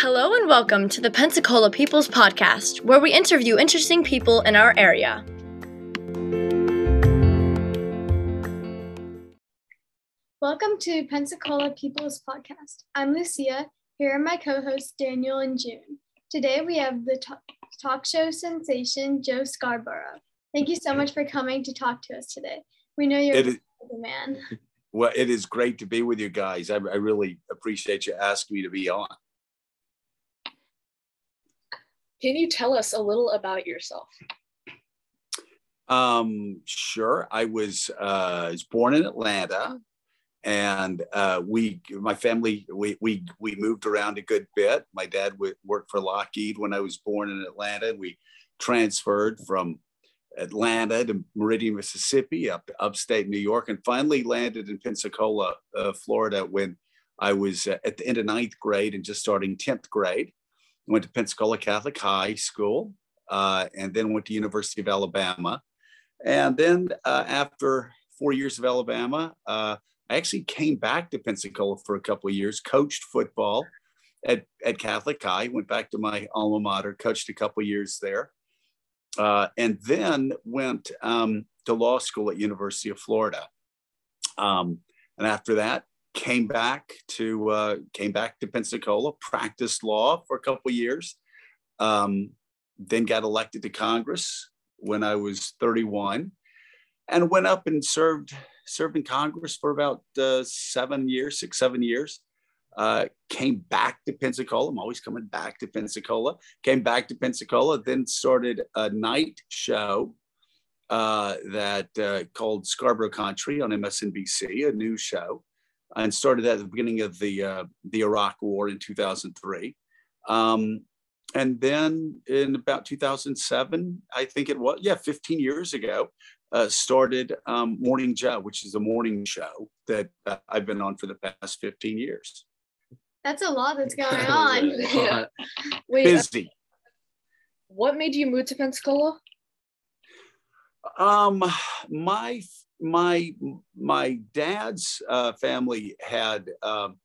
Hello and welcome to the Pensacola People's Podcast, where we interview interesting people in our area. Welcome to Pensacola People's Podcast. I'm Lucia. Here are my co hosts, Daniel and June. Today we have the talk, talk show sensation, Joe Scarborough. Thank you so much for coming to talk to us today. We know you're It is- the man. Well, it is great to be with you guys. I, I really appreciate you asking me to be on. Can you tell us a little about yourself? Um, sure. I was uh, was born in Atlanta, and uh, we, my family, we we we moved around a good bit. My dad w- worked for Lockheed when I was born in Atlanta. We transferred from Atlanta to Meridian, Mississippi, up to upstate New York, and finally landed in Pensacola, uh, Florida, when I was uh, at the end of ninth grade and just starting tenth grade. Went to Pensacola Catholic High School, uh, and then went to University of Alabama. And then uh, after four years of Alabama, uh, I actually came back to Pensacola for a couple of years, coached football at, at Catholic High, went back to my alma mater, coached a couple of years there, uh, and then went um, to law school at University of Florida. Um, and after that, came back to uh, came back to Pensacola, practiced law for a couple years, um, then got elected to Congress when I was 31, and went up and served served in Congress for about uh, seven years, six seven years. Uh, came back to Pensacola. I'm always coming back to Pensacola. Came back to Pensacola, then started a night show uh, that uh, called Scarborough Country on MSNBC, a news show, and started at the beginning of the uh, the Iraq War in 2003. Um, and then in about 2007, I think it was, yeah, 15 years ago, uh, started um, Morning Joe, which is a morning show that uh, I've been on for the past 15 years. That's a lot that's going on. Yeah. Wait, uh, Busy. what made you move to Pensacola? Um, my my my dad's uh, family had um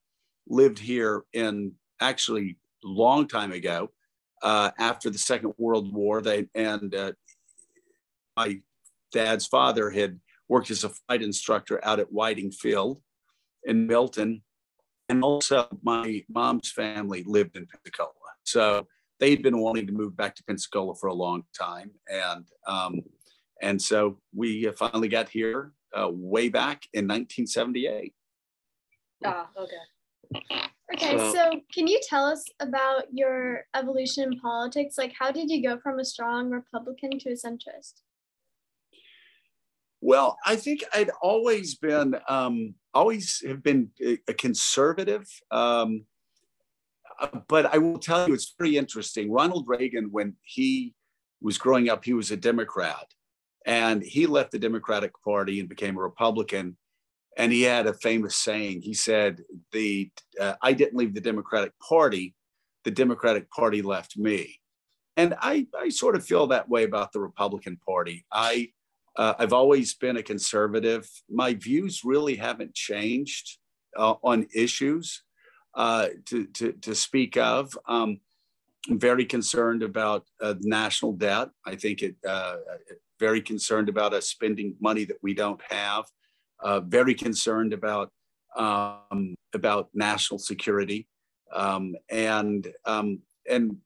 lived here in actually long time ago uh, after the Second World War. They and uh, my dad's father had worked as a flight instructor out at Whiting Field in Milton, and also my mom's family lived in Pensacola. So they'd been wanting to move back to Pensacola for a long time, and um, and so we finally got here uh, way back in 1978. Ah, okay. Okay, So- so can you tell us about your evolution in politics? Like, how did you go from a strong Republican to a centrist? Well, I think I'd always been, um, always have been a, conservative. Um, uh, but I will tell you, it's very interesting. Ronald Reagan, when he was growing up, he was a Democrat, and he left the Democratic Party and became a Republican. And he had a famous saying. He said, "The uh, I didn't leave the Democratic Party; the Democratic Party left me." And I, I sort of feel that way about the Republican Party. I uh, I've always been a conservative. My views really haven't changed uh, on issues uh, to, to, to speak of. Um, I'm very concerned about uh, national debt. I think it uh, very concerned about us spending money that we don't have. Uh, very concerned about um, about national security, um, and um, and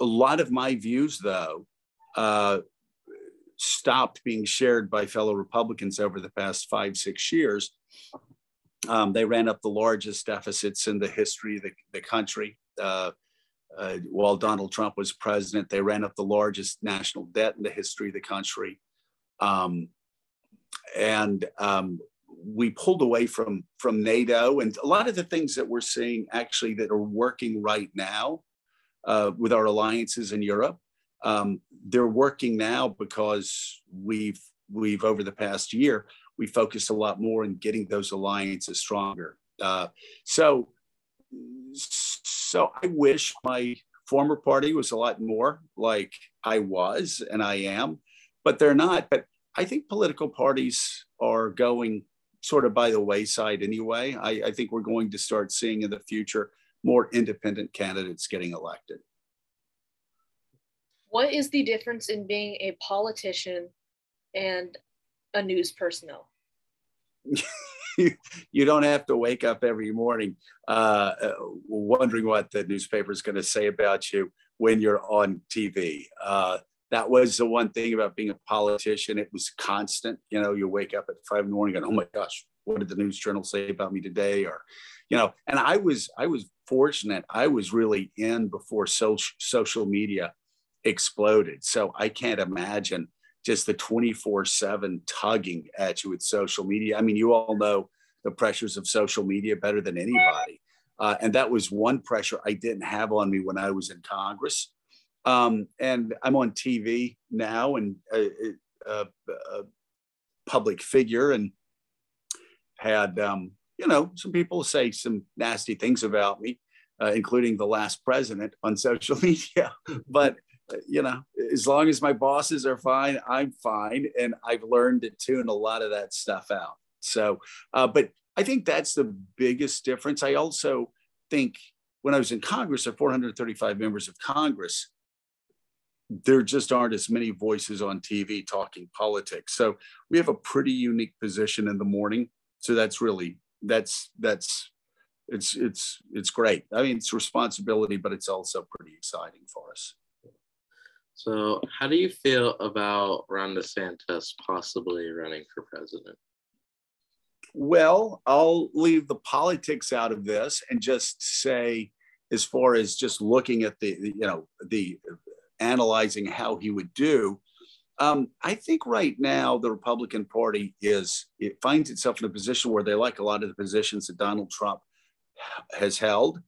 a lot of my views, though, uh, stopped being shared by fellow Republicans over the past five, six years. Um, they ran up the largest deficits in the history of the, the country. Uh, uh, while Donald Trump was president, they ran up the largest national debt in the history of the country. Um, and um, we pulled away from, from NATO and a lot of the things that we're seeing actually that are working right now uh, with our alliances in Europe um, they're working now because we've we've over the past year we focused a lot more in getting those alliances stronger. Uh, so I wish my former party was a lot more like I was and I am, but they're not. But I think political parties are going sort of by the wayside anyway. I, I think we're going to start seeing in the future more independent candidates getting elected. What is the difference in being a politician and a news personnel? you don't have to wake up every morning uh, uh wondering what the newspaper is going to say about you when you're on TV. Uh, that was the one thing about being a politician. It was constant. You know, you wake up at five in the morning and, oh my gosh, what did the news journal say about me today? Or, you know, and I was I was fortunate. I was really in before social social media exploded. So I can't imagine just the 24 7 tugging at you with social media. I mean, you all know the pressures of social media better than anybody. Uh, and that was one pressure I didn't have on me when I was in Congress. Um, and I'm on TV now and a, a, a public figure and had, um, you know, some people say some nasty things about me, uh, including the last president on social media. but you know, as long as my bosses are fine, I'm fine. And I've learned to tune a lot of that stuff out. So, uh, but I think that's the biggest difference. I also think when I was in Congress, there 435 members of Congress, there just aren't as many voices on TV talking politics. So we have a pretty unique position in the morning. So that's really that's that's it's it's it's great. I mean, it's responsibility, but it's also pretty exciting for us. So, how do you feel about Ron DeSantis possibly running for president? Well, I'll leave the politics out of this and just say, as far as just looking at the, you know, the analyzing how he would do, um, I think right now the Republican Party is it finds itself in a position where they like a lot of the positions that Donald Trump has held.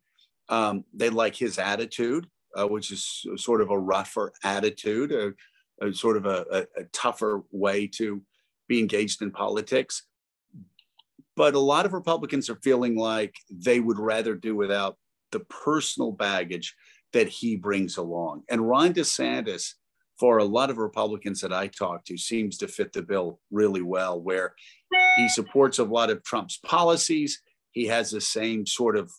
Um, they like his attitude uh, which is sort of a rougher attitude, a, a sort of a, a, a tougher way to be engaged in politics. But a lot of Republicans are feeling like they would rather do without the personal baggage that he brings along. And Ron DeSantis, for a lot of Republicans that I talk to, seems to fit the bill really well, where he supports a lot of Trump's policies. He has the same sort of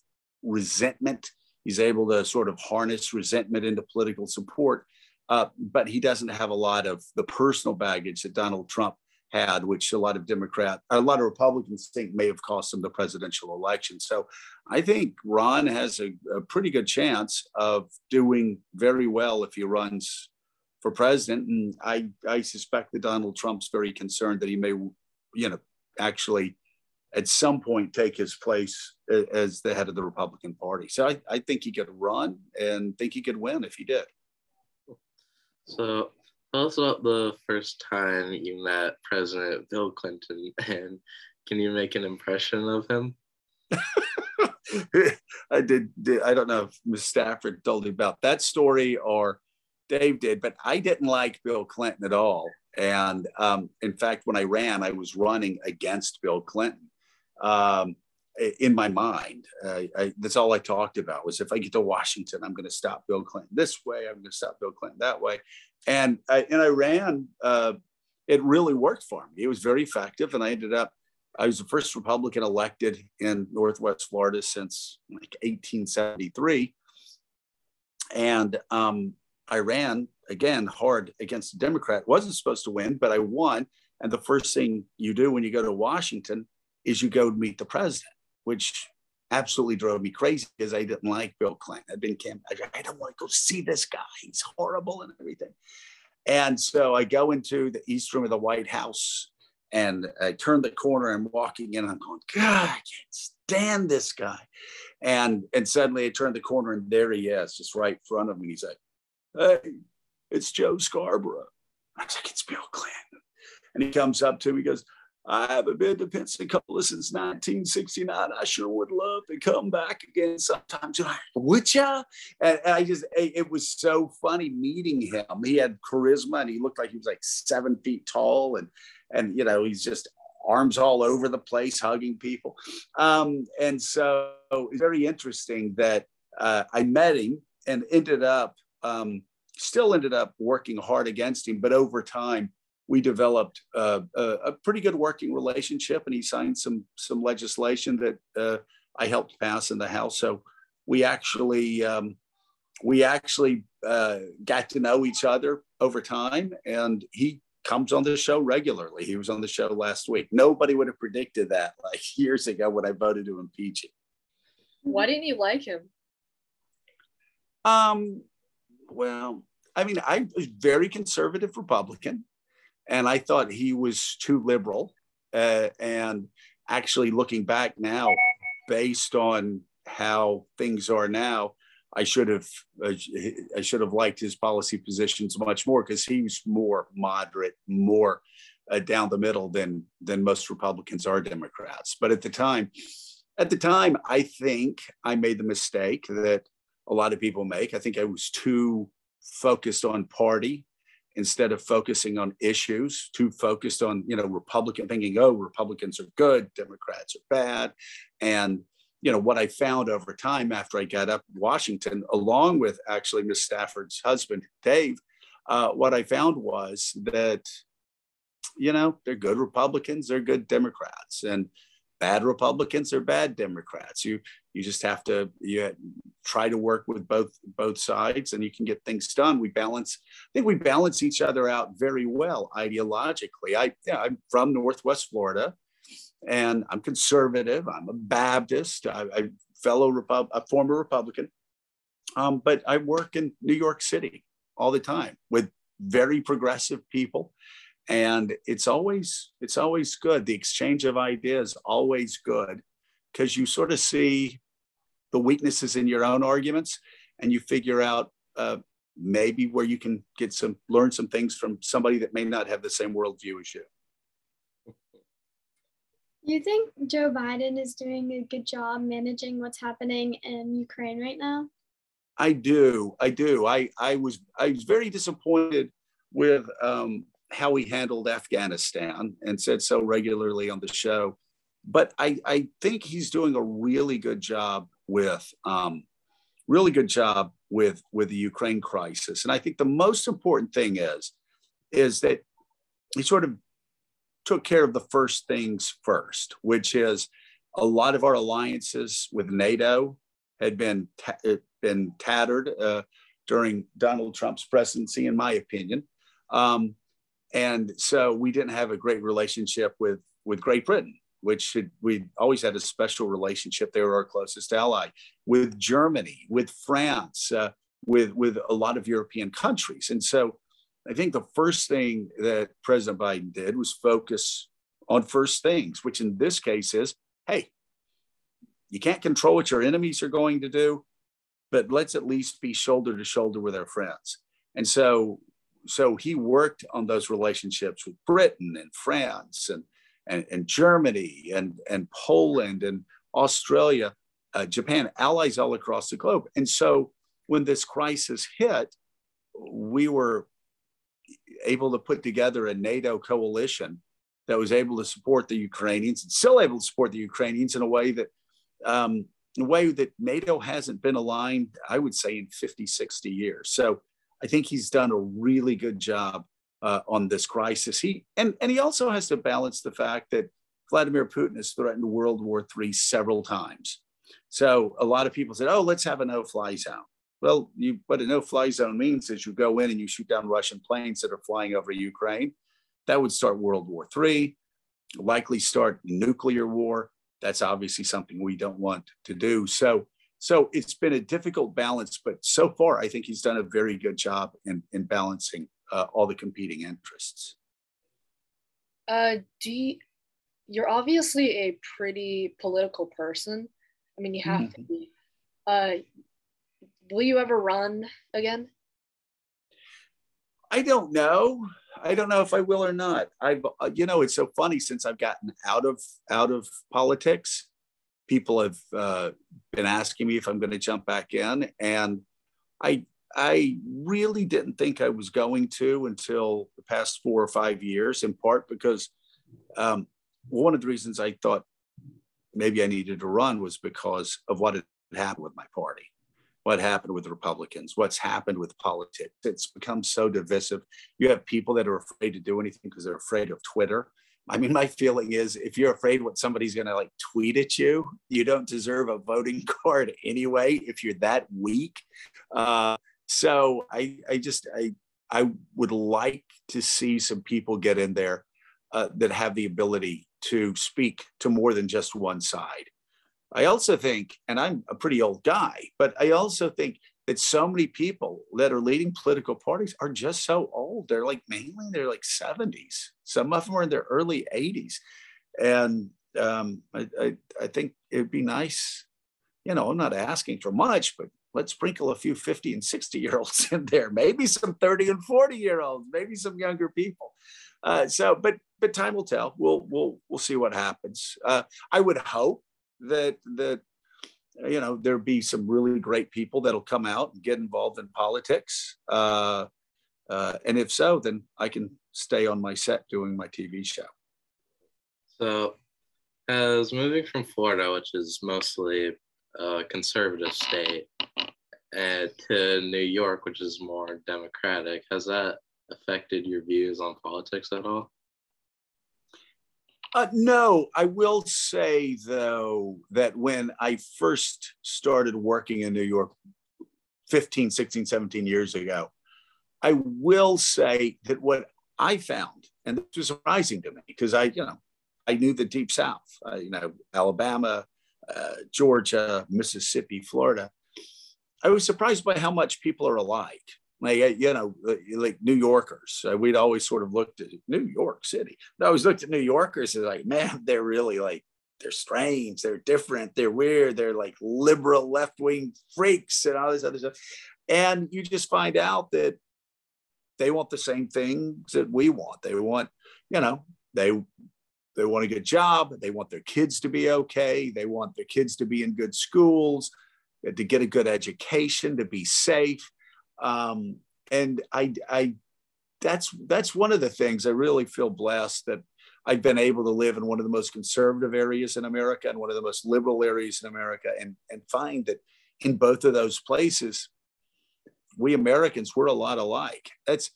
resentment He's able to sort of harness resentment into political support, uh, but he doesn't have a lot of the personal baggage that Donald Trump had, which a lot of Democrat, a lot of Republicans think may have cost him the presidential election. So I think Ron has a, a pretty good chance of doing very well if he runs for president. And I, I suspect that Donald Trump's very concerned that he may, you know, actually at some point take his place as the head of the Republican Party. So I, I think he could run and think he could win if he did. So tell us about the first time you met President Bill Clinton and can you make an impression of him? I did, did, I don't know if Ms. Stafford told you about that story or Dave did, but I didn't like Bill Clinton at all. And um, in fact, when I ran, I was running against Bill Clinton um, in my mind. Uh, I, that's all I talked about was if I get to Washington, I'm going to stop Bill Clinton this way. I'm going to stop Bill Clinton that way. And I, and I ran. Uh, it really worked for me. It was very effective, and I ended up. I was the first Republican elected in Northwest Florida since like 1873, and um, I ran again hard against a Democrat. wasn't supposed to win, but I won. And the first thing you do when you go to Washington is you go meet the president, which absolutely drove me crazy because I didn't like Bill Clinton. I'd been camp. I don't want to go see this guy. He's horrible and everything. And so I go into the East Room of the White House and I turn the corner and walking in. I'm going, God, I can't stand this guy. And and suddenly I turn the corner and there he is, just right in front of me. He's like, Hey, it's Joe Scarborough. I was like, it's Bill Clinton. And he comes up to me, he goes, I haven't been to Pensacola since 1969. I sure would love to come back again sometime. Would ya? And I just, it was so funny meeting him. He had charisma and he looked like he was like seven feet tall and, and, you know, he's just arms all over the place, hugging people. Um, and so it's very interesting that uh, I met him and ended up, um, still ended up working hard against him, but over time, we developed uh, a, a, pretty good working relationship, and he signed some some legislation that uh, I helped pass in the House. So we actually um, we actually uh, got to know each other over time, and he comes on the show regularly. He was on the show last week. Nobody would have predicted that like years ago when I voted to impeach him. Why didn't you like him? Um, well, I mean, I was very conservative Republican, and I thought he was too liberal. Uh, and actually, looking back now, based on how things are now, I should have I should have liked his policy positions much more because he's more moderate, more uh, down the middle than than most Republicans are Democrats. But at the time, at the time, I think I made the mistake that a lot of people make. I think I was too focused on party instead of focusing on issues, too focused on, you know, Republican thinking, oh, Republicans are good, Democrats are bad. And, you know, what I found over time after I got up in Washington, along with actually Miss Stafford's husband, Dave, uh, what I found was that, you know, they're good Republicans, they're good Democrats. And bad Republicans are bad Democrats. You you just have to you try to work with both both sides, and you can get things done. We balance. I think we balance each other out very well ideologically. I yeah, I'm from Northwest Florida, and I'm conservative. I'm a Baptist. I, I fellow Repub- a former Republican, um, but I work in New York City all the time with very progressive people and it's always it's always good the exchange of ideas always good because you sort of see the weaknesses in your own arguments and you figure out uh, maybe where you can get some learn some things from somebody that may not have the same worldview as you. You think joe biden is doing a good job managing what's happening in ukraine right now? I do i do. I i was i was very disappointed with um, how he handled Afghanistan and said so regularly on the show. But I, I think he's doing a really good job with um, really good job with with the Ukraine crisis. And I think the most important thing is is that he sort of took care of the first things first, which is a lot of our alliances with NATO had been ta- been tattered uh, during Donald Trump's presidency, in my opinion. Um, and so we didn't have a great relationship with with Great Britain, which we always had a special relationship. They were our closest ally. With Germany, with France, uh, with with a lot of European countries, and so I think the first thing that President Biden did was focus on first things, which in this case is, hey, you can't control what your enemies are going to do, but let's at least be shoulder to shoulder with our friends. And so so he worked on those relationships with Britain and France and, and, and Germany and, and Poland and Australia, uh, Japan, allies all across the globe. And so when this crisis hit, we were able to put together a NATO coalition that was able to support the Ukrainians and still able to support the Ukrainians in a way that um, a way that NATO hasn't been aligned, I would say, in 50, 60 years. So I think he's done a really good job uh, on this crisis. He and and he also has to balance the fact that Vladimir Putin has threatened World War III several times. So a lot of people said, "Oh, let's have a no-fly zone." Well, you, what a no-fly zone means is you go in and you shoot down Russian planes that are flying over Ukraine. That would start World War III, likely start nuclear war. That's obviously something we don't want to do. So so it's been a difficult balance, but so far, I think he's done a very good job in, in balancing uh, all the competing interests. Uh, do you, you're obviously a pretty political person. I mean, you have mm-hmm. to be. Uh, will you ever run again? I don't know. I don't know if I will or not. I've, uh, you know, it's so funny since I've gotten out of out of politics people have uh, been asking me if I'm going to jump back in, and I I really didn't think I was going to until the past four or five years. In part because um, one of the reasons I thought maybe I needed to run was because of what had happened with my party, what happened with the Republicans, what's happened with politics. It's become so divisive. You have people that are afraid to do anything because they're afraid of Twitter I mean, my feeling is if you're afraid what somebody's going to like tweet at you, you don't deserve a voting card anyway. If you're that weak, uh, so I, I just, I, I would like to see some people get in there uh, that have the ability to speak to more than just one side. I also think, and I'm a pretty old guy, but I also think that so many people that are leading political parties are just so old. They're like mainly they're like 70s. Some of them are in their early 80s. And um, I, I, I think it'd be nice, you know, I'm not asking for much, but let's sprinkle a few 50 and 60 year olds in there, maybe some 30 and 40 year olds, maybe some younger people. Uh, so, but but time will tell. We'll we'll we'll see what happens. Uh, I would hope that that you know there'll be some really great people that'll come out and get involved in politics. Uh, uh, and if so, then I can stay on my set doing my TV show. So, as moving from Florida, which is mostly a conservative state, and to New York, which is more democratic, has that affected your views on politics at all? Uh, no, I will say though that when I first started working in New York 15, 16, 17 years ago, I will say that what I found, and this was surprising to me because I, you know, I knew the deep South, uh, you know, Alabama, uh, Georgia, Mississippi, Florida. I was surprised by how much people are alike. Like uh, you know like new yorkers. Uh, we'd always sort of looked at new york city. I always looked at new yorkers and like man they're really like they're strange they're different they're weird they're like liberal left-wing freaks and all this other stuff. And you just find out that they want the same things that we want. They want you know they they want a good job. They want their kids to be okay. They want their kids to be in good schools to get a good education to be safe. Um, and I, I, that's that's one of the things I really feel blessed that I've been able to live in one of the most conservative areas in America and one of the most liberal areas in America, and and find that in both of those places, we Americans we're a lot alike. It's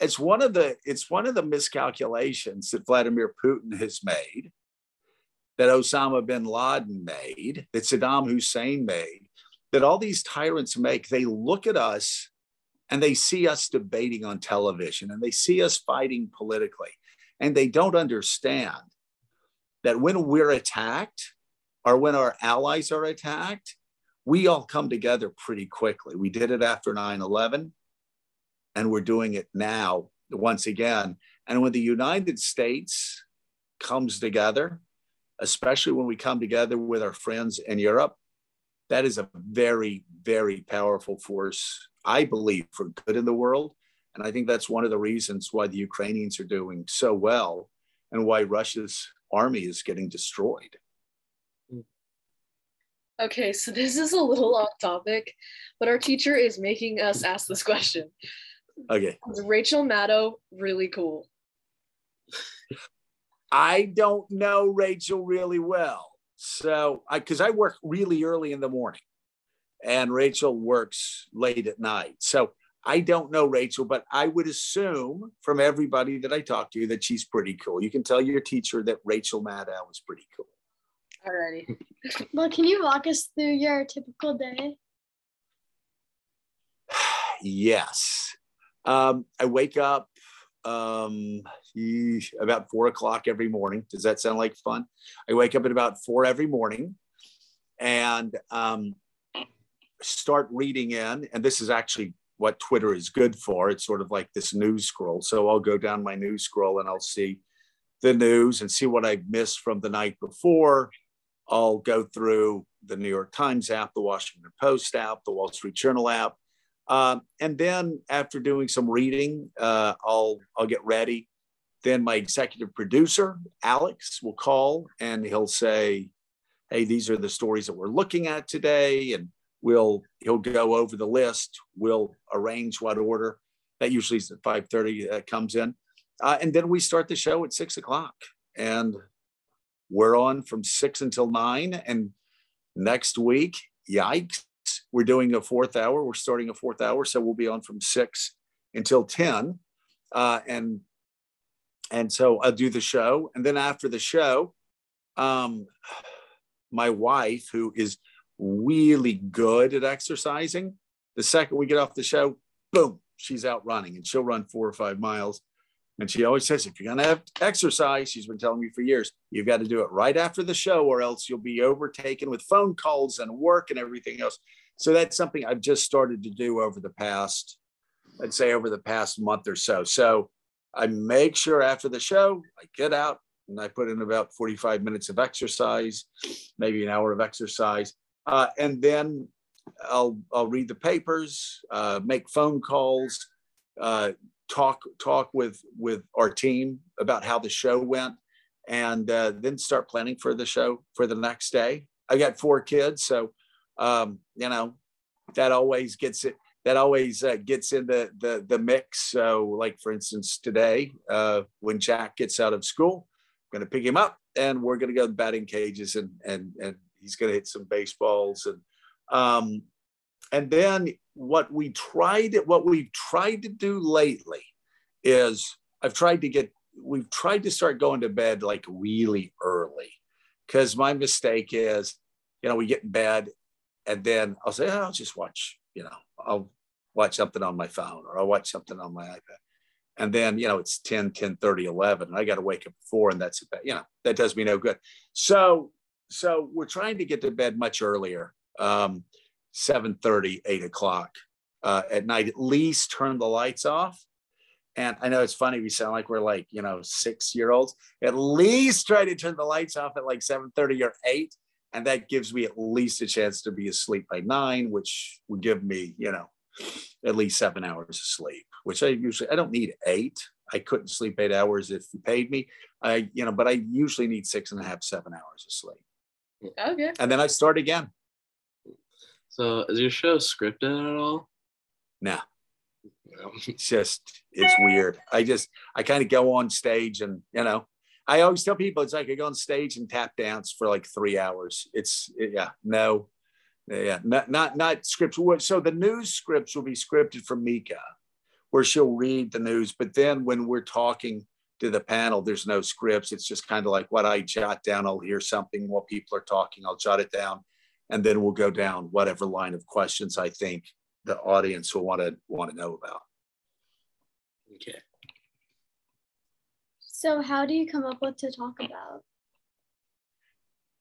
it's one of the it's one of the miscalculations that Vladimir Putin has made, that Osama bin Laden made, that Saddam Hussein made, that all these tyrants make. They look at us and they see us debating on television and they see us fighting politically. And they don't understand that when we're attacked or when our allies are attacked we all come together pretty quickly. We did it after 9-11 and we're doing it now once again and when the united states comes together especially when we come together with our friends in europe that is a very very powerful force I believe, for good in the world. And I think that's one of the reasons why the Ukrainians are doing so well and why Russia's army is getting destroyed. Okay, so this is a little off topic, but our teacher is making us ask this question. Okay. Is Rachel Maddow really cool? I don't know Rachel really well. So, I because I work really early in the morning and Rachel works late at night. So I don't know Rachel, but I would assume from everybody that I talk to that she's pretty cool. You can tell your teacher that Rachel Maddow is pretty cool. Alrighty. well, can you walk us through your typical day? yes. Um, I wake up um, about four o'clock every morning. Does that sound like fun? I wake up at about four every morning. And um, start reading in, and this is actually what Twitter is good for. It's sort of like this news scroll. So I'll go down my news scroll and I'll see the news and see what I missed from the night before. I'll go through the New York Times app, the Washington Post app, the Wall Street Journal app. Um, and then after doing some reading, uh, I'll, I'll get ready. Then my executive producer, Alex, will call and he'll say, Hey, these are the stories that we're looking at today. And we'll he'll go over the list we'll arrange what order that usually is at 5.30 that comes in uh, and then we start the show at 6 o'clock and we're on from 6 until 9 and next week yikes we're doing a fourth hour we're starting a fourth hour so we'll be on from 6 until 10 uh, and and so I'll do the show, and then after the show, um, my wife, who is really good at exercising, the second we get off the show, boom, she's out running, and she'll run four or five miles. And she always says, if you're going to have exercise, she's been telling me for years, you've got to do it right after the show, or else you'll be overtaken with phone calls and work and everything else. So that's something I've just started to do over the past, I'd say over the past month or so. So I make sure after the show, I get out and I put in about 45 minutes of exercise, maybe an hour of exercise. Uh, and then I'll, I'll read the papers, uh, make phone calls, uh, talk talk with with our team about how the show went and uh, then start planning for the show for the next day i got four kids so um, you know that always gets it that always uh, gets in the, the the mix. So like for instance today uh, when jack gets out of school i'm going to pick him up and we're going to go to batting cages and and and he's going to hit some baseballs and um, and then what we tried what we've tried to do lately is I've tried to get we've tried to start going to bed like really early. Because my mistake is you know we get in bed and then I'll say oh, I'll just watch you know I'll watch something on my phone or I'll watch something on my iPad and then you know it's 10 10 30 11 and I got to wake up at four and that's about you know that does me no good so so we're trying to get to bed much earlier um 7 30 8 o'clock uh, at night at least turn the lights off and I know it's funny, we sound like we're like, you know, six year olds. At least try to turn the lights off at like 7:30 or 8. And that gives me at least a chance to be asleep by nine, which would give me, you know, at least seven hours of sleep, which I usually I don't need eight. I couldn't sleep eight hours if you paid me. I, you know, but I usually need six and a half, seven hours of sleep. Okay. And then I start again. So is your show scripted at all? Nah. It's just it's weird. I just I kind of go on stage and you know I always tell people it's like I go on stage and tap dance for like three hours. It's yeah no yeah not not not scripts. So the news scripts will be scripted from Mika, where she'll read the news. But then when we're talking to the panel, there's no scripts. It's just kind of like what I jot down. I'll hear something while people are talking. I'll jot it down, and then we'll go down whatever line of questions I think the audience will want to want to know about. Okay. So how do you come up with to talk about?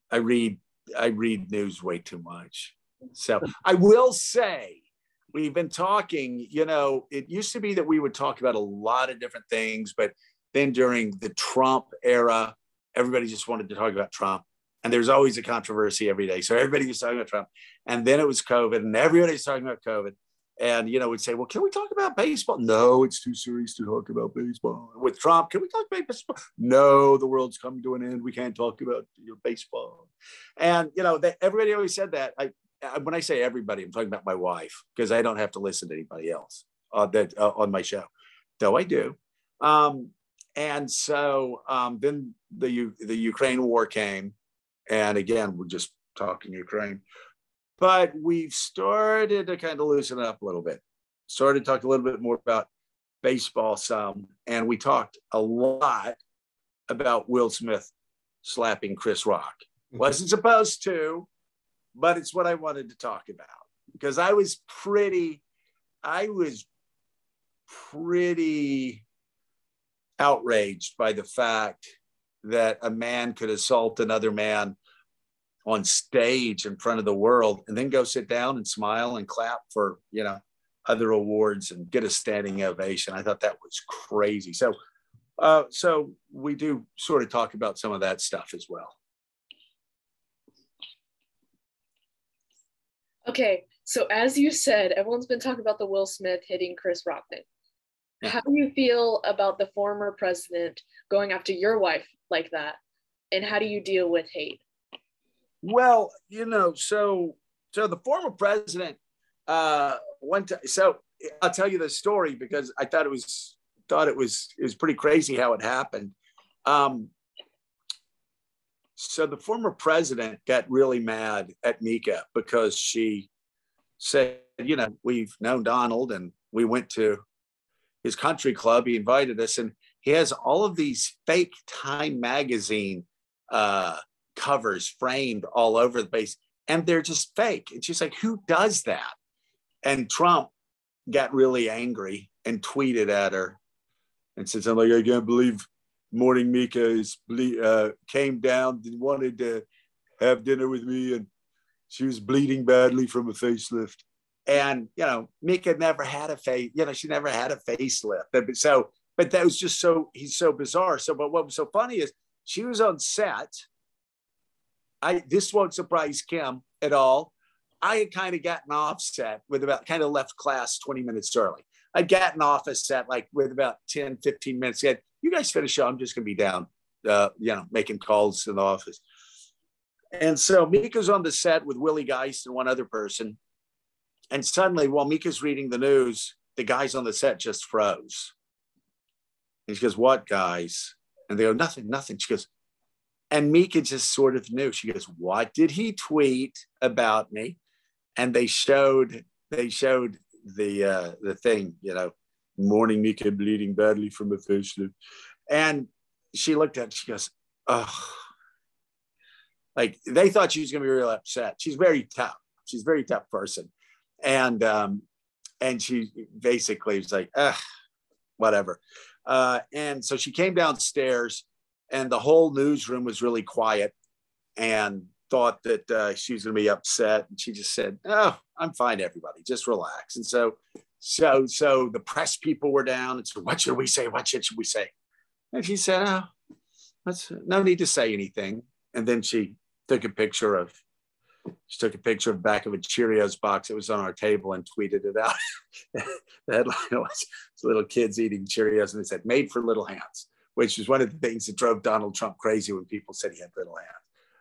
I read I read news way too much. Mm-hmm. So I will say we've been talking, you know, it used to be that we would talk about a lot of different things, but then during the Trump era, everybody just wanted to talk about Trump. And there's always a controversy every day. So everybody was talking about Trump. And then it was COVID, and everybody's talking about COVID and you know would say well can we talk about baseball? No it's too serious to talk about baseball. With trump can we talk about baseball? No the world's coming to an end. We can't talk about your baseball. And you know they, everybody always said that. I, when i say everybody i'm talking about my wife because i don't have to listen to anybody else uh, that uh, on my show though i do. Um, and so um, then the the ukraine war came and again we're just talking ukraine but we've started to kind of loosen up a little bit. Started to talk a little bit more about baseball some, and we talked a lot about Will Smith slapping Chris Rock. Mm-hmm. Wasn't supposed to, but it's what I wanted to talk about because I was pretty, I was pretty outraged by the fact that a man could assault another man on stage in front of the world and then go sit down and smile and clap for you know other awards and get a standing ovation. I thought that was crazy. So uh, so we do sort of talk about some of that stuff as well. Okay so as you said everyone's been talking about the will smith hitting chris rock thing yeah. how do you feel about the former president going after your wife like that? And how do you deal with hate well, you know, so so the former president uh, went to. So I'll tell you the story because I thought it was thought it was it was pretty crazy how it happened. Um, so the former president got really mad at Mika because she said, you know, we've known Donald and we went to his country club. He invited us and he has all of these fake Time magazine uh, covers framed all over the place, and they're just fake. And she's like, "Who does that?" And Trump got really angry and tweeted at her and said something like, "I can't believe Morning Mika is uh, came down and wanted to have dinner with me, and she was bleeding badly from a facelift." And you know, Mika never had a face. You know, she never had a facelift. But So but that was just so he's so bizarre. So, but what was so funny is she was on set. I this won't surprise Kim at all. I had kind of gotten offset with about kind of left class 20 minutes early. I'd gotten off a set like with about 10, 15 minutes. Said, you guys finish up. I'm just gonna be down, uh, you know, making calls in the office. And so Mika's on the set with Willie Geist and one other person. And suddenly, while Mika's reading the news, the guys on the set just froze. And she goes, What guys? And they go, Nothing, nothing. She goes, and Mika just sort of knew. She goes, What did he tweet about me? And they showed, they showed the uh the thing, you know, morning Mika bleeding badly from a facelift. And she looked at it, she goes, Oh, like they thought she was gonna be real upset. She's very tough. She's a very tough person. And um, and she basically was like, Ugh, whatever. Uh, and so she came downstairs, and the whole newsroom was really quiet and thought that uh, she was going to be upset. And she just said, "Oh, I'm fine, everybody. Just relax." And so, so, so the press people were down, and so what should we say? What should we say? And she said, "Oh, that's no need to say anything." And then she took a picture of she took a picture of the back of a Cheerios box that was on our table and tweeted it out. the headline was little kids eating Cheerios and it said made for little hands, which is one of the things that drove Donald Trump crazy when people said he had little hands.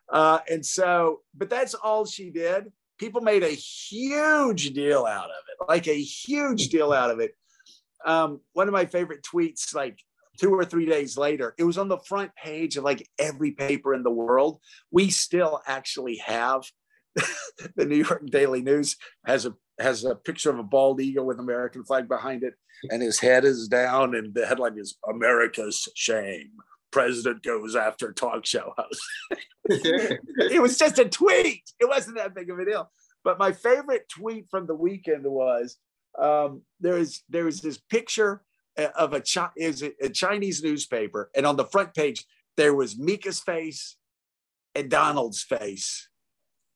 Uh, and so, but that's all she did. People made a huge deal out of it, like a huge deal out of it. Um, one of my favorite tweets, like two or three days later, it was on the front page of like every paper in the world. We still actually have the New York Daily News has a has a picture of a bald eagle with American flag behind it, and his head is down, and the headline is "America's Shame." President goes after talk show host. it was just a tweet. It wasn't that big of a deal. But my favorite tweet from the weekend was um, there is there is this picture uh, of a, Chi- is a Chinese newspaper, and on the front page there was Mika's face and Donald's face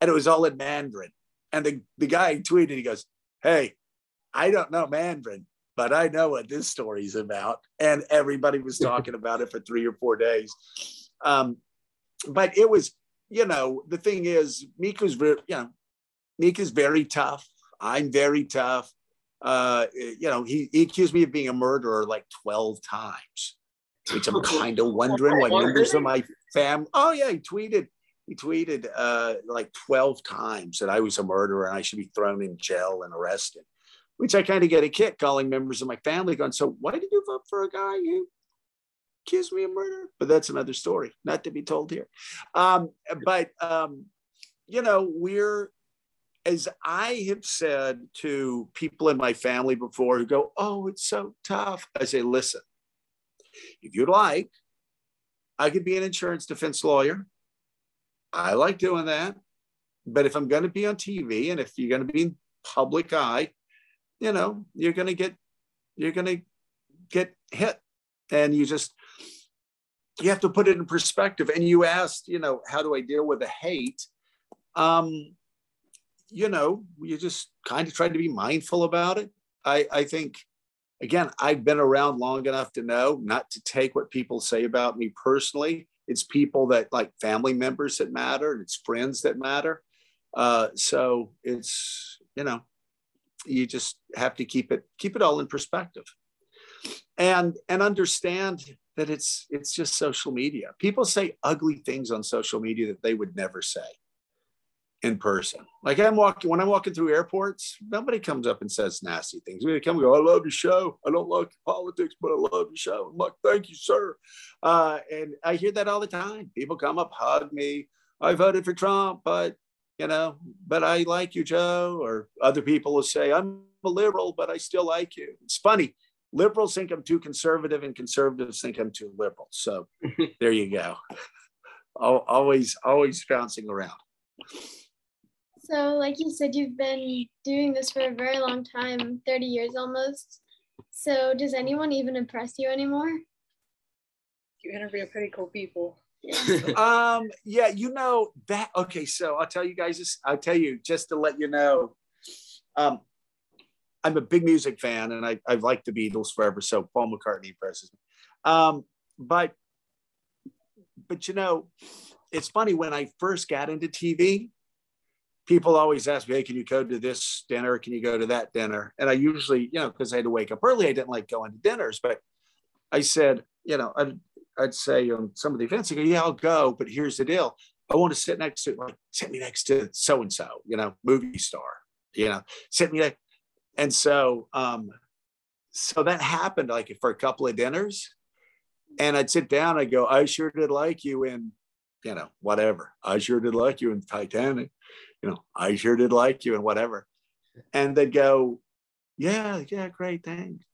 and it was all in Mandarin. And the, the guy tweeted, he goes, Hey, I don't know Mandarin, but I know what this story's about. And everybody was talking about it for three or four days. Um, but it was, you know, the thing is, Mika's, you know, Mika's very tough. I'm very tough. Uh, you know, he, he accused me of being a murderer like 12 times, which I'm kind of wondering what members of my family. Oh, yeah, he tweeted he tweeted uh, like 12 times that I was a murderer and I should be thrown in jail and arrested, which I kind of get a kick calling members of my family going, So why did you vote for a guy who accused me of murder? But that's another story, not to be told here. Um, but, um, you know, we're, as I have said to people in my family before who go, Oh, it's so tough. I say, Listen, if you'd like, I could be an insurance defense lawyer. I like doing that. But if I'm going to be on TV and if you're going to be in public eye, you know, you're going to get, you're going to get hit. And you just, you have to put it in perspective. And you asked, you know, how do I deal with the hate? Um, you know, you just kind of try to be mindful about it. I, I think, again, I've been around long enough to know not to take what people say about me personally it's people that like family members that matter and it's friends that matter. Uh, so it's you know you just have to keep it keep it all in perspective. And and understand that it's it's just social media. People say ugly things on social media that they would never say in person. Like I'm walking when I'm walking through airports, nobody comes up and says nasty things. They come and go, I love your show. I don't like politics, but I love your show. I'm like, thank you, sir. Uh, and I hear that all the time. People come up, hug me. I voted for Trump, but you know, but I like you, Joe. Or other people will say, I'm a liberal, but I still like you. It's funny. liberals think I'm too conservative, and conservatives think I'm too liberal. So there you go. always, always bouncing around. So, like you said, you've been doing this for a very long time 30 years almost. So, does anyone even impress you anymore? You interview pretty cool people. um, yeah, you know that. Okay, so I'll tell you guys this. I'll tell you just to let you know. Um, I'm a big music fan, and I I've liked the Beatles forever. So Paul McCartney impresses me. Um, but but you know, it's funny when I first got into TV, people always ask me, "Hey, can you go to this dinner? Can you go to that dinner?" And I usually, you know, because I had to wake up early, I didn't like going to dinners. But I said, you know, I'd, I'd say on some of the events, I go, "Yeah, I'll go," but here's the deal: I want to sit next to, like, sit me next to so and so, you know, movie star, you know, sit me next. And so, um, so that happened like for a couple of dinners, and I'd sit down. I go, "I sure did like you in." You know, whatever. I sure did like you in Titanic you know, I sure did like you and whatever. And they'd go, yeah, yeah, great, thanks.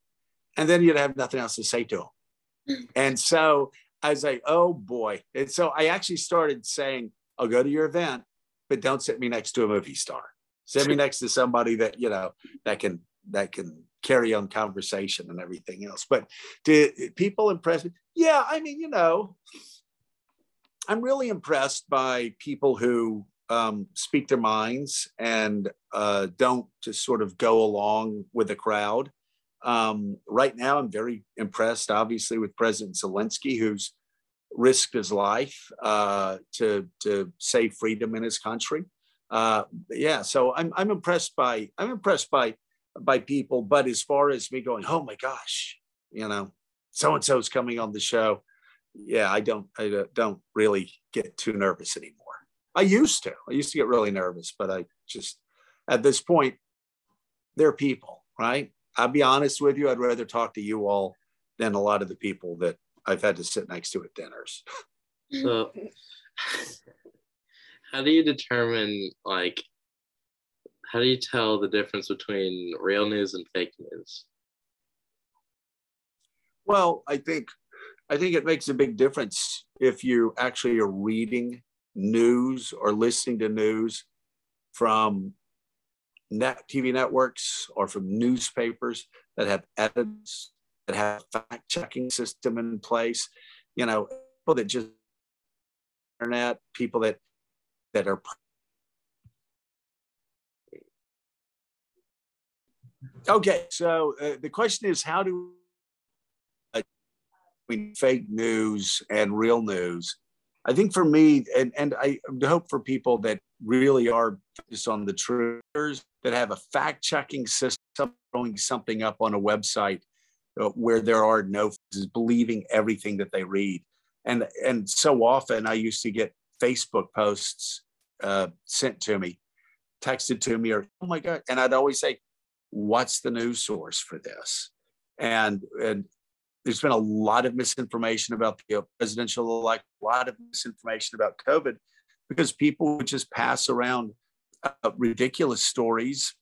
And then you'd have nothing else to say to them. and so I was like, oh boy. And so I actually started saying, I'll go to your event, but don't sit me next to a movie star. Sit me next to somebody that, you know, that can, that can carry on conversation and everything else. But do people impress me? Yeah, I mean, you know, I'm really impressed by people who um, speak their minds and uh, don't just sort of go along with the crowd. Um, right now, I'm very impressed, obviously, with President Zelensky, who's risked his life uh, to to save freedom in his country. Uh, yeah, so I'm I'm impressed by I'm impressed by by people. But as far as me going, oh my gosh, you know, so and so's coming on the show. Yeah, I don't I don't really get too nervous anymore. I used to. I used to get really nervous, but I just, at this point, they're people, right? I'll be honest with you. I'd rather talk to you all than a lot of the people that I've had to sit next to at dinners. So, how do you determine, like, how do you tell the difference between real news and fake news? Well, I think I think it makes a big difference if you actually are reading news or listening to news from net TV networks or from newspapers that have evidence, that have fact checking system in place, you know, people that just internet, people that that are okay. So uh, the question is, how do uh, fake news and real news I think for me, and, and I hope for people that really are focused on the truthers that have a fact checking system, throwing something up on a website uh, where there are no believing everything that they read. And, and so often I used to get Facebook posts uh, sent to me, texted to me, or, oh my God. And I'd always say, what's the news source for this? And, and there's been a lot of misinformation about the presidential election, a lot of misinformation about COVID, because people would just pass around uh, ridiculous stories.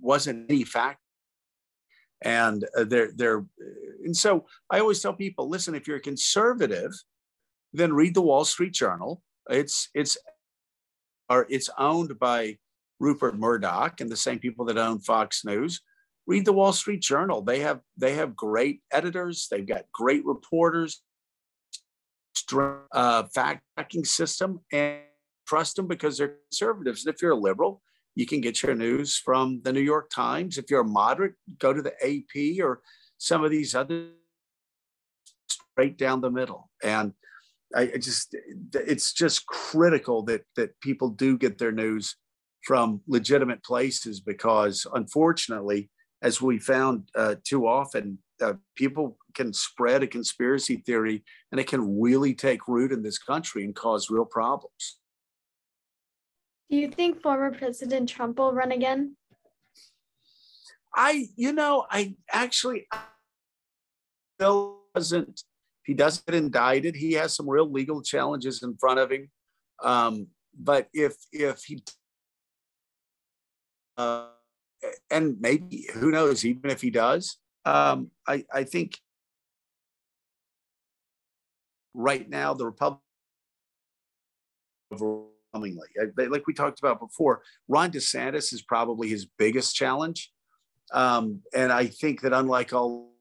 Wasn't any fact, and uh, they're they're, and so I always tell people, listen, if you're a conservative, then read the Wall Street Journal. It's it's or it's owned by Rupert Murdoch and the same people that own Fox News read the Wall Street Journal. They have they have great editors. They've got great reporters, uh, fact checking system, and trust them because they're conservatives. And if you're a liberal, you can get your news from the New York Times. If you're a moderate, go to the AP or some of these other straight down the middle. And I just it's just critical that that people do get their news from legitimate places because unfortunately as we found uh, too often, uh, people can spread a conspiracy theory and it can really take root in this country and cause real problems. Do you think former President Trump will run again? I, you know, I actually still doesn't. He doesn't get indicted. He has some real legal challenges in front of him. Um, but if if he uh, and maybe who knows, even if he does, um, I, I think right now the Republican overwhelmingly, like we talked about before, Ron DeSantis is probably his biggest challenge. Um, and I think that unlike all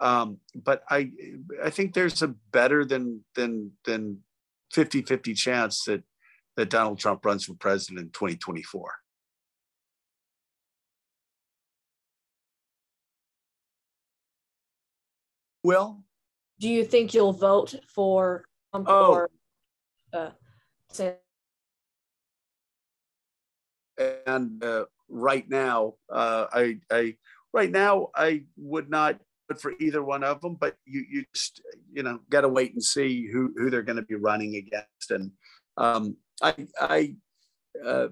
um, but I I think there's a better than than than 50-50 chance that that Donald Trump runs for president in 2024. Well, do you think you'll vote for Trump oh. or uh, and uh, right now, uh, I, I right now I would not for either one of them, but you you just you know got to wait and see who who they're going to be running against, and um, I I uh,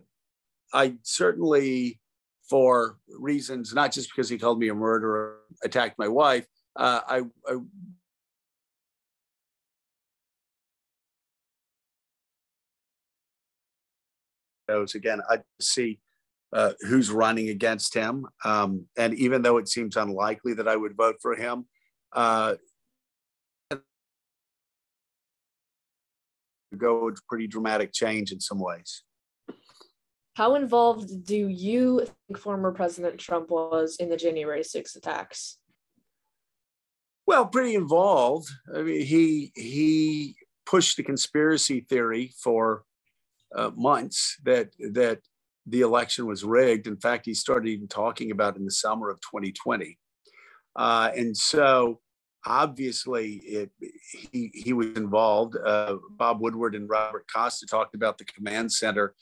I certainly for reasons not just because he called me a murderer, attacked my wife. Uh, I, I again, I see uh, who's running against him. Um, and even though it seems unlikely that I would vote for him, uh, go a pretty dramatic change in some ways. How involved do you think former President Trump was in the January 6 attacks? Well, pretty involved. I mean, he he pushed the conspiracy theory for uh, months that that the election was rigged. In fact, he started even talking about in the summer of 2020. Uh, and so obviously it, he, he was involved. Uh, Bob Woodward and Robert Costa talked about the command center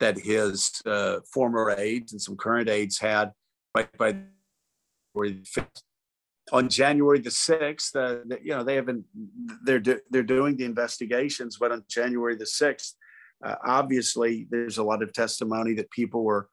that his uh, former aides and some current aides had right by on January the 6th, uh, you know, they haven't, they're, do, they're doing the investigations, but on January the 6th, uh, obviously, there's a lot of testimony that people were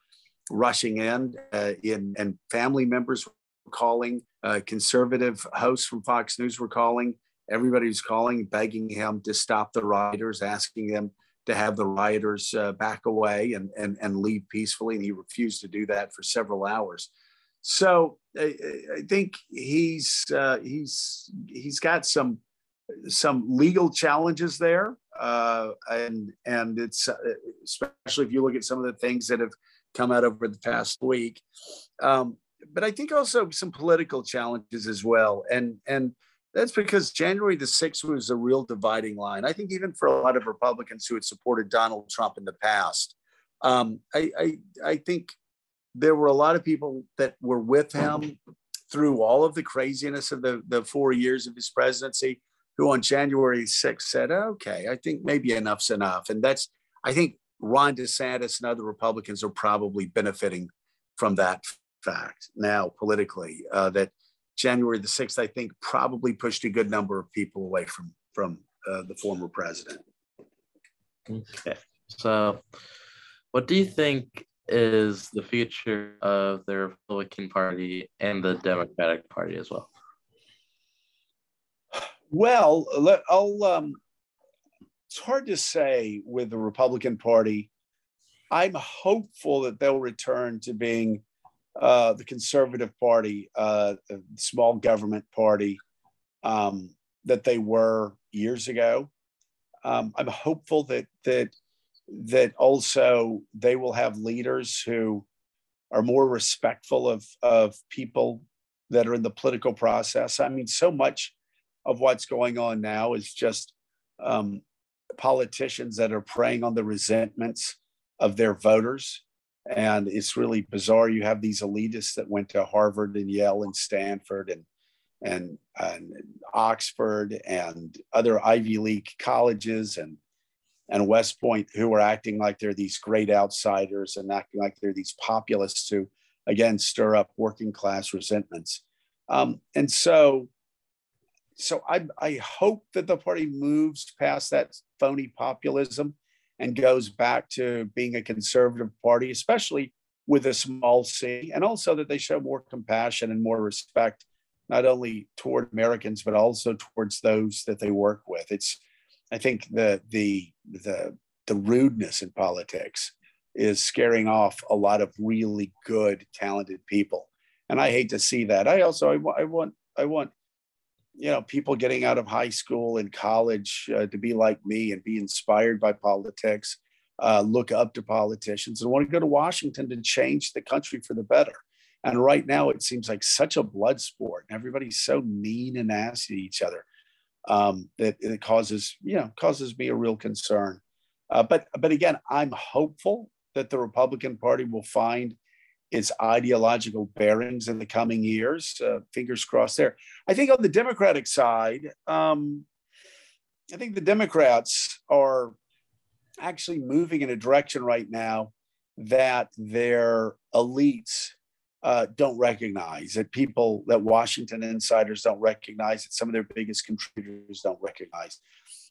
rushing in, uh, in and family members were calling, uh, conservative hosts from Fox News were calling. Everybody was calling, begging him to stop the rioters, asking them to have the rioters uh, back away and, and, and leave peacefully. And he refused to do that for several hours. So I, I think he's uh, he's he's got some some legal challenges there, uh, and and it's uh, especially if you look at some of the things that have come out over the past week. Um, but I think also some political challenges as well, and and that's because January the sixth was a real dividing line. I think even for a lot of Republicans who had supported Donald Trump in the past, um, I, I I think there were a lot of people that were with him through all of the craziness of the, the four years of his presidency who on January 6th said, okay, I think maybe enough's enough. And that's, I think Ron DeSantis and other Republicans are probably benefiting from that fact now politically, uh, that January the 6th, I think probably pushed a good number of people away from, from uh, the former president. Okay. So what do you think is the future of the Republican Party and the Democratic Party as well? Well, let, I'll. Um, it's hard to say with the Republican Party. I'm hopeful that they'll return to being uh, the conservative party, uh, small government party um, that they were years ago. Um, I'm hopeful that that that also they will have leaders who are more respectful of of people that are in the political process. I mean, so much of what's going on now is just um, politicians that are preying on the resentments of their voters. And it's really bizarre. You have these elitists that went to Harvard and Yale and Stanford and and, and Oxford and other Ivy League colleges and and West Point who are acting like they're these great outsiders and acting like they're these populists who again stir up working class resentments. Um, and so so I, I hope that the party moves past that phony populism and goes back to being a conservative party, especially with a small c, and also that they show more compassion and more respect, not only toward Americans, but also towards those that they work with. It's I think the the the the rudeness in politics is scaring off a lot of really good, talented people, and I hate to see that. I also I, I want I want you know people getting out of high school and college uh, to be like me and be inspired by politics uh, look up to politicians and want to go to washington to change the country for the better. And right now it seems like such a blood sport and everybody's so mean and nasty to each other um, that it causes you know causes me a real concern. Uh, but but again i'm hopeful that the republican party will find its ideological bearings in the coming years. Uh, fingers crossed there. I think on the Democratic side, um, I think the Democrats are actually moving in a direction right now that their elites uh, don't recognize, that people, that Washington insiders don't recognize, that some of their biggest contributors don't recognize.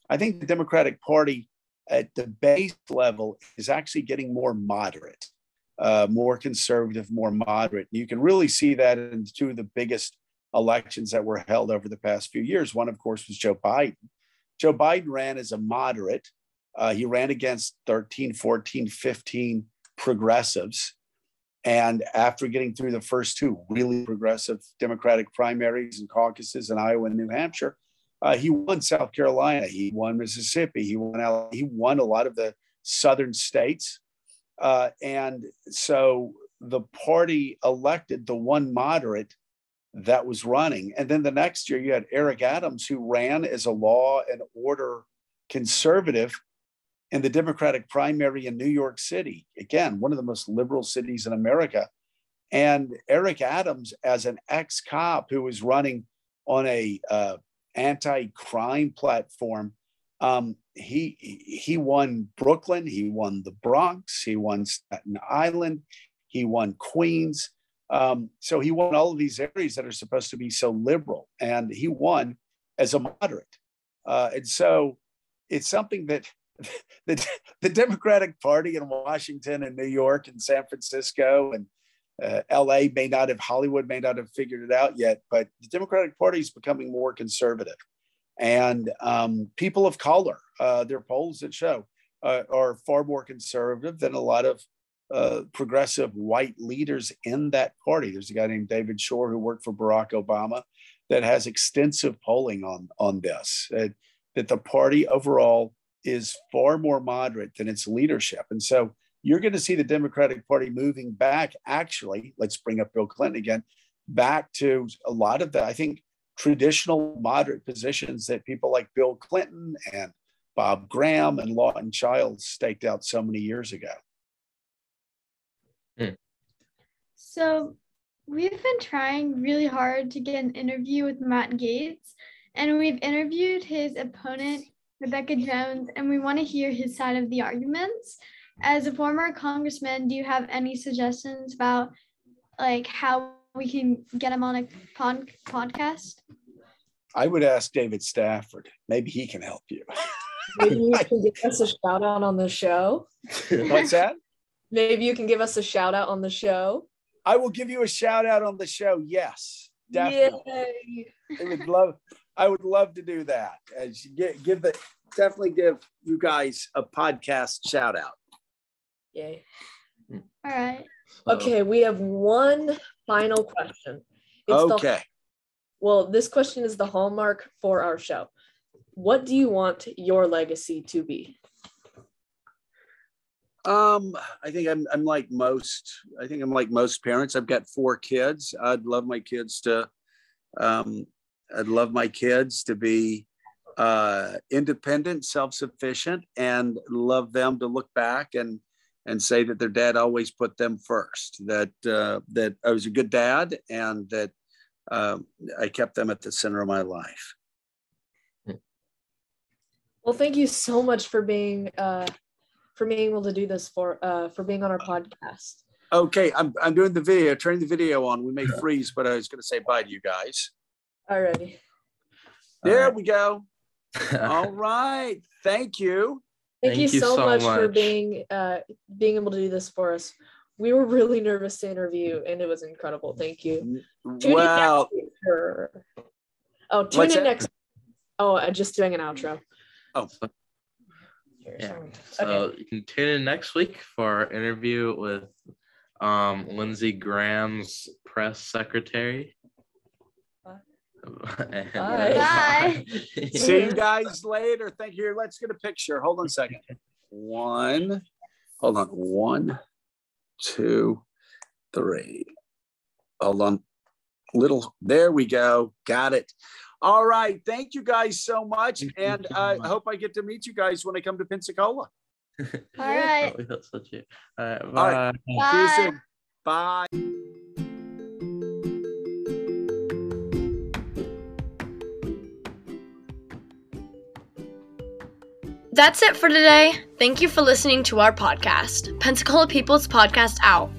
I think the Democratic Party at the base level is actually getting more moderate uh, more conservative, more moderate. You can really see that in two of the biggest elections that were held over the past few years. One, of course, was Joe Biden. Joe Biden ran as a moderate. Uh, he ran against 13, 14, 15 progressives. And after getting through the first two really progressive Democratic primaries and caucuses in Iowa and New Hampshire, uh, he won South Carolina. He won Mississippi. He won. He won a lot of the southern states. Uh, and so the party elected the one moderate that was running. And then the next year, you had Eric Adams, who ran as a law and order conservative in the Democratic primary in New York City. Again, one of the most liberal cities in America. And Eric Adams, as an ex cop who was running on a uh, anti crime platform, um, he he won Brooklyn, he won the Bronx, he won Staten Island, he won Queens. Um, so he won all of these areas that are supposed to be so liberal, and he won as a moderate. Uh, and so it's something that the, the Democratic Party in Washington and New York and San Francisco and uh, LA may not have, Hollywood may not have figured it out yet, but the Democratic Party is becoming more conservative. And um, people of color, uh, their polls that show, uh, are far more conservative than a lot of uh, progressive white leaders in that party. There's a guy named David Shor who worked for Barack Obama that has extensive polling on, on this, that the party overall is far more moderate than its leadership. And so you're going to see the Democratic Party moving back, actually, let's bring up Bill Clinton again, back to a lot of the, I think traditional moderate positions that people like Bill Clinton and Bob Graham and Lawton Chiles staked out so many years ago. Hmm. So we've been trying really hard to get an interview with Matt Gaetz, and we've interviewed his opponent, Rebekah Jones, and we want to hear his side of the arguments. As a former congressman, do you have any suggestions about like how we can get him on a pod- podcast? I would ask David Stafford. Maybe he can help you. Maybe you can give us a shout out on the show. What's that? Maybe you can give us a shout out on the show. I will give you a shout out on the show. Yes, definitely. Yay. I would love. I would love to do that. As give, give the definitely give you guys a podcast shout out. Yay! All right. Okay, we have one final question. It's okay. The, well, this question is the hallmark for our show. What do you want your legacy to be? Um, I think I'm I'm like most. I think I'm like most parents. I've got four kids. I'd love my kids to. Um, I'd love my kids to be uh, independent, self-sufficient, and love them to look back and and say that their dad always put them first. That uh, that I was a good dad, and that um, I kept them at the center of my life. Well, thank you so much for being uh, for being able to do this for uh, for being on our podcast. Okay, I'm I'm doing the video. Turning the video on. We may freeze, but I was going to say bye to you guys. Alrighty. There right. we go. All right. Thank you. Thank, Thank you, so, so much, much, for being uh, being able to do this for us. We were really nervous to interview, and it was incredible. Thank you. Tune Wow. Oh, tune What's in that? next. Oh, I'm just doing an outro. Oh. So, yeah. So okay. you can tune in next week for our interview with um, Lindsey Graham's press secretary. Bye. Bye. See you guys later. Thank you. Let's get a picture. Hold on a second. One. Hold on. One, two, three. Hold on. Little. There we go. Got it. All right. Thank you guys so much. And uh, I hope I get to meet you guys when I come to Pensacola. All right. All right. bye. Bye. See you soon. Bye. That's it for today. Thank you for listening to our podcast, Pensacola People's Podcast Out.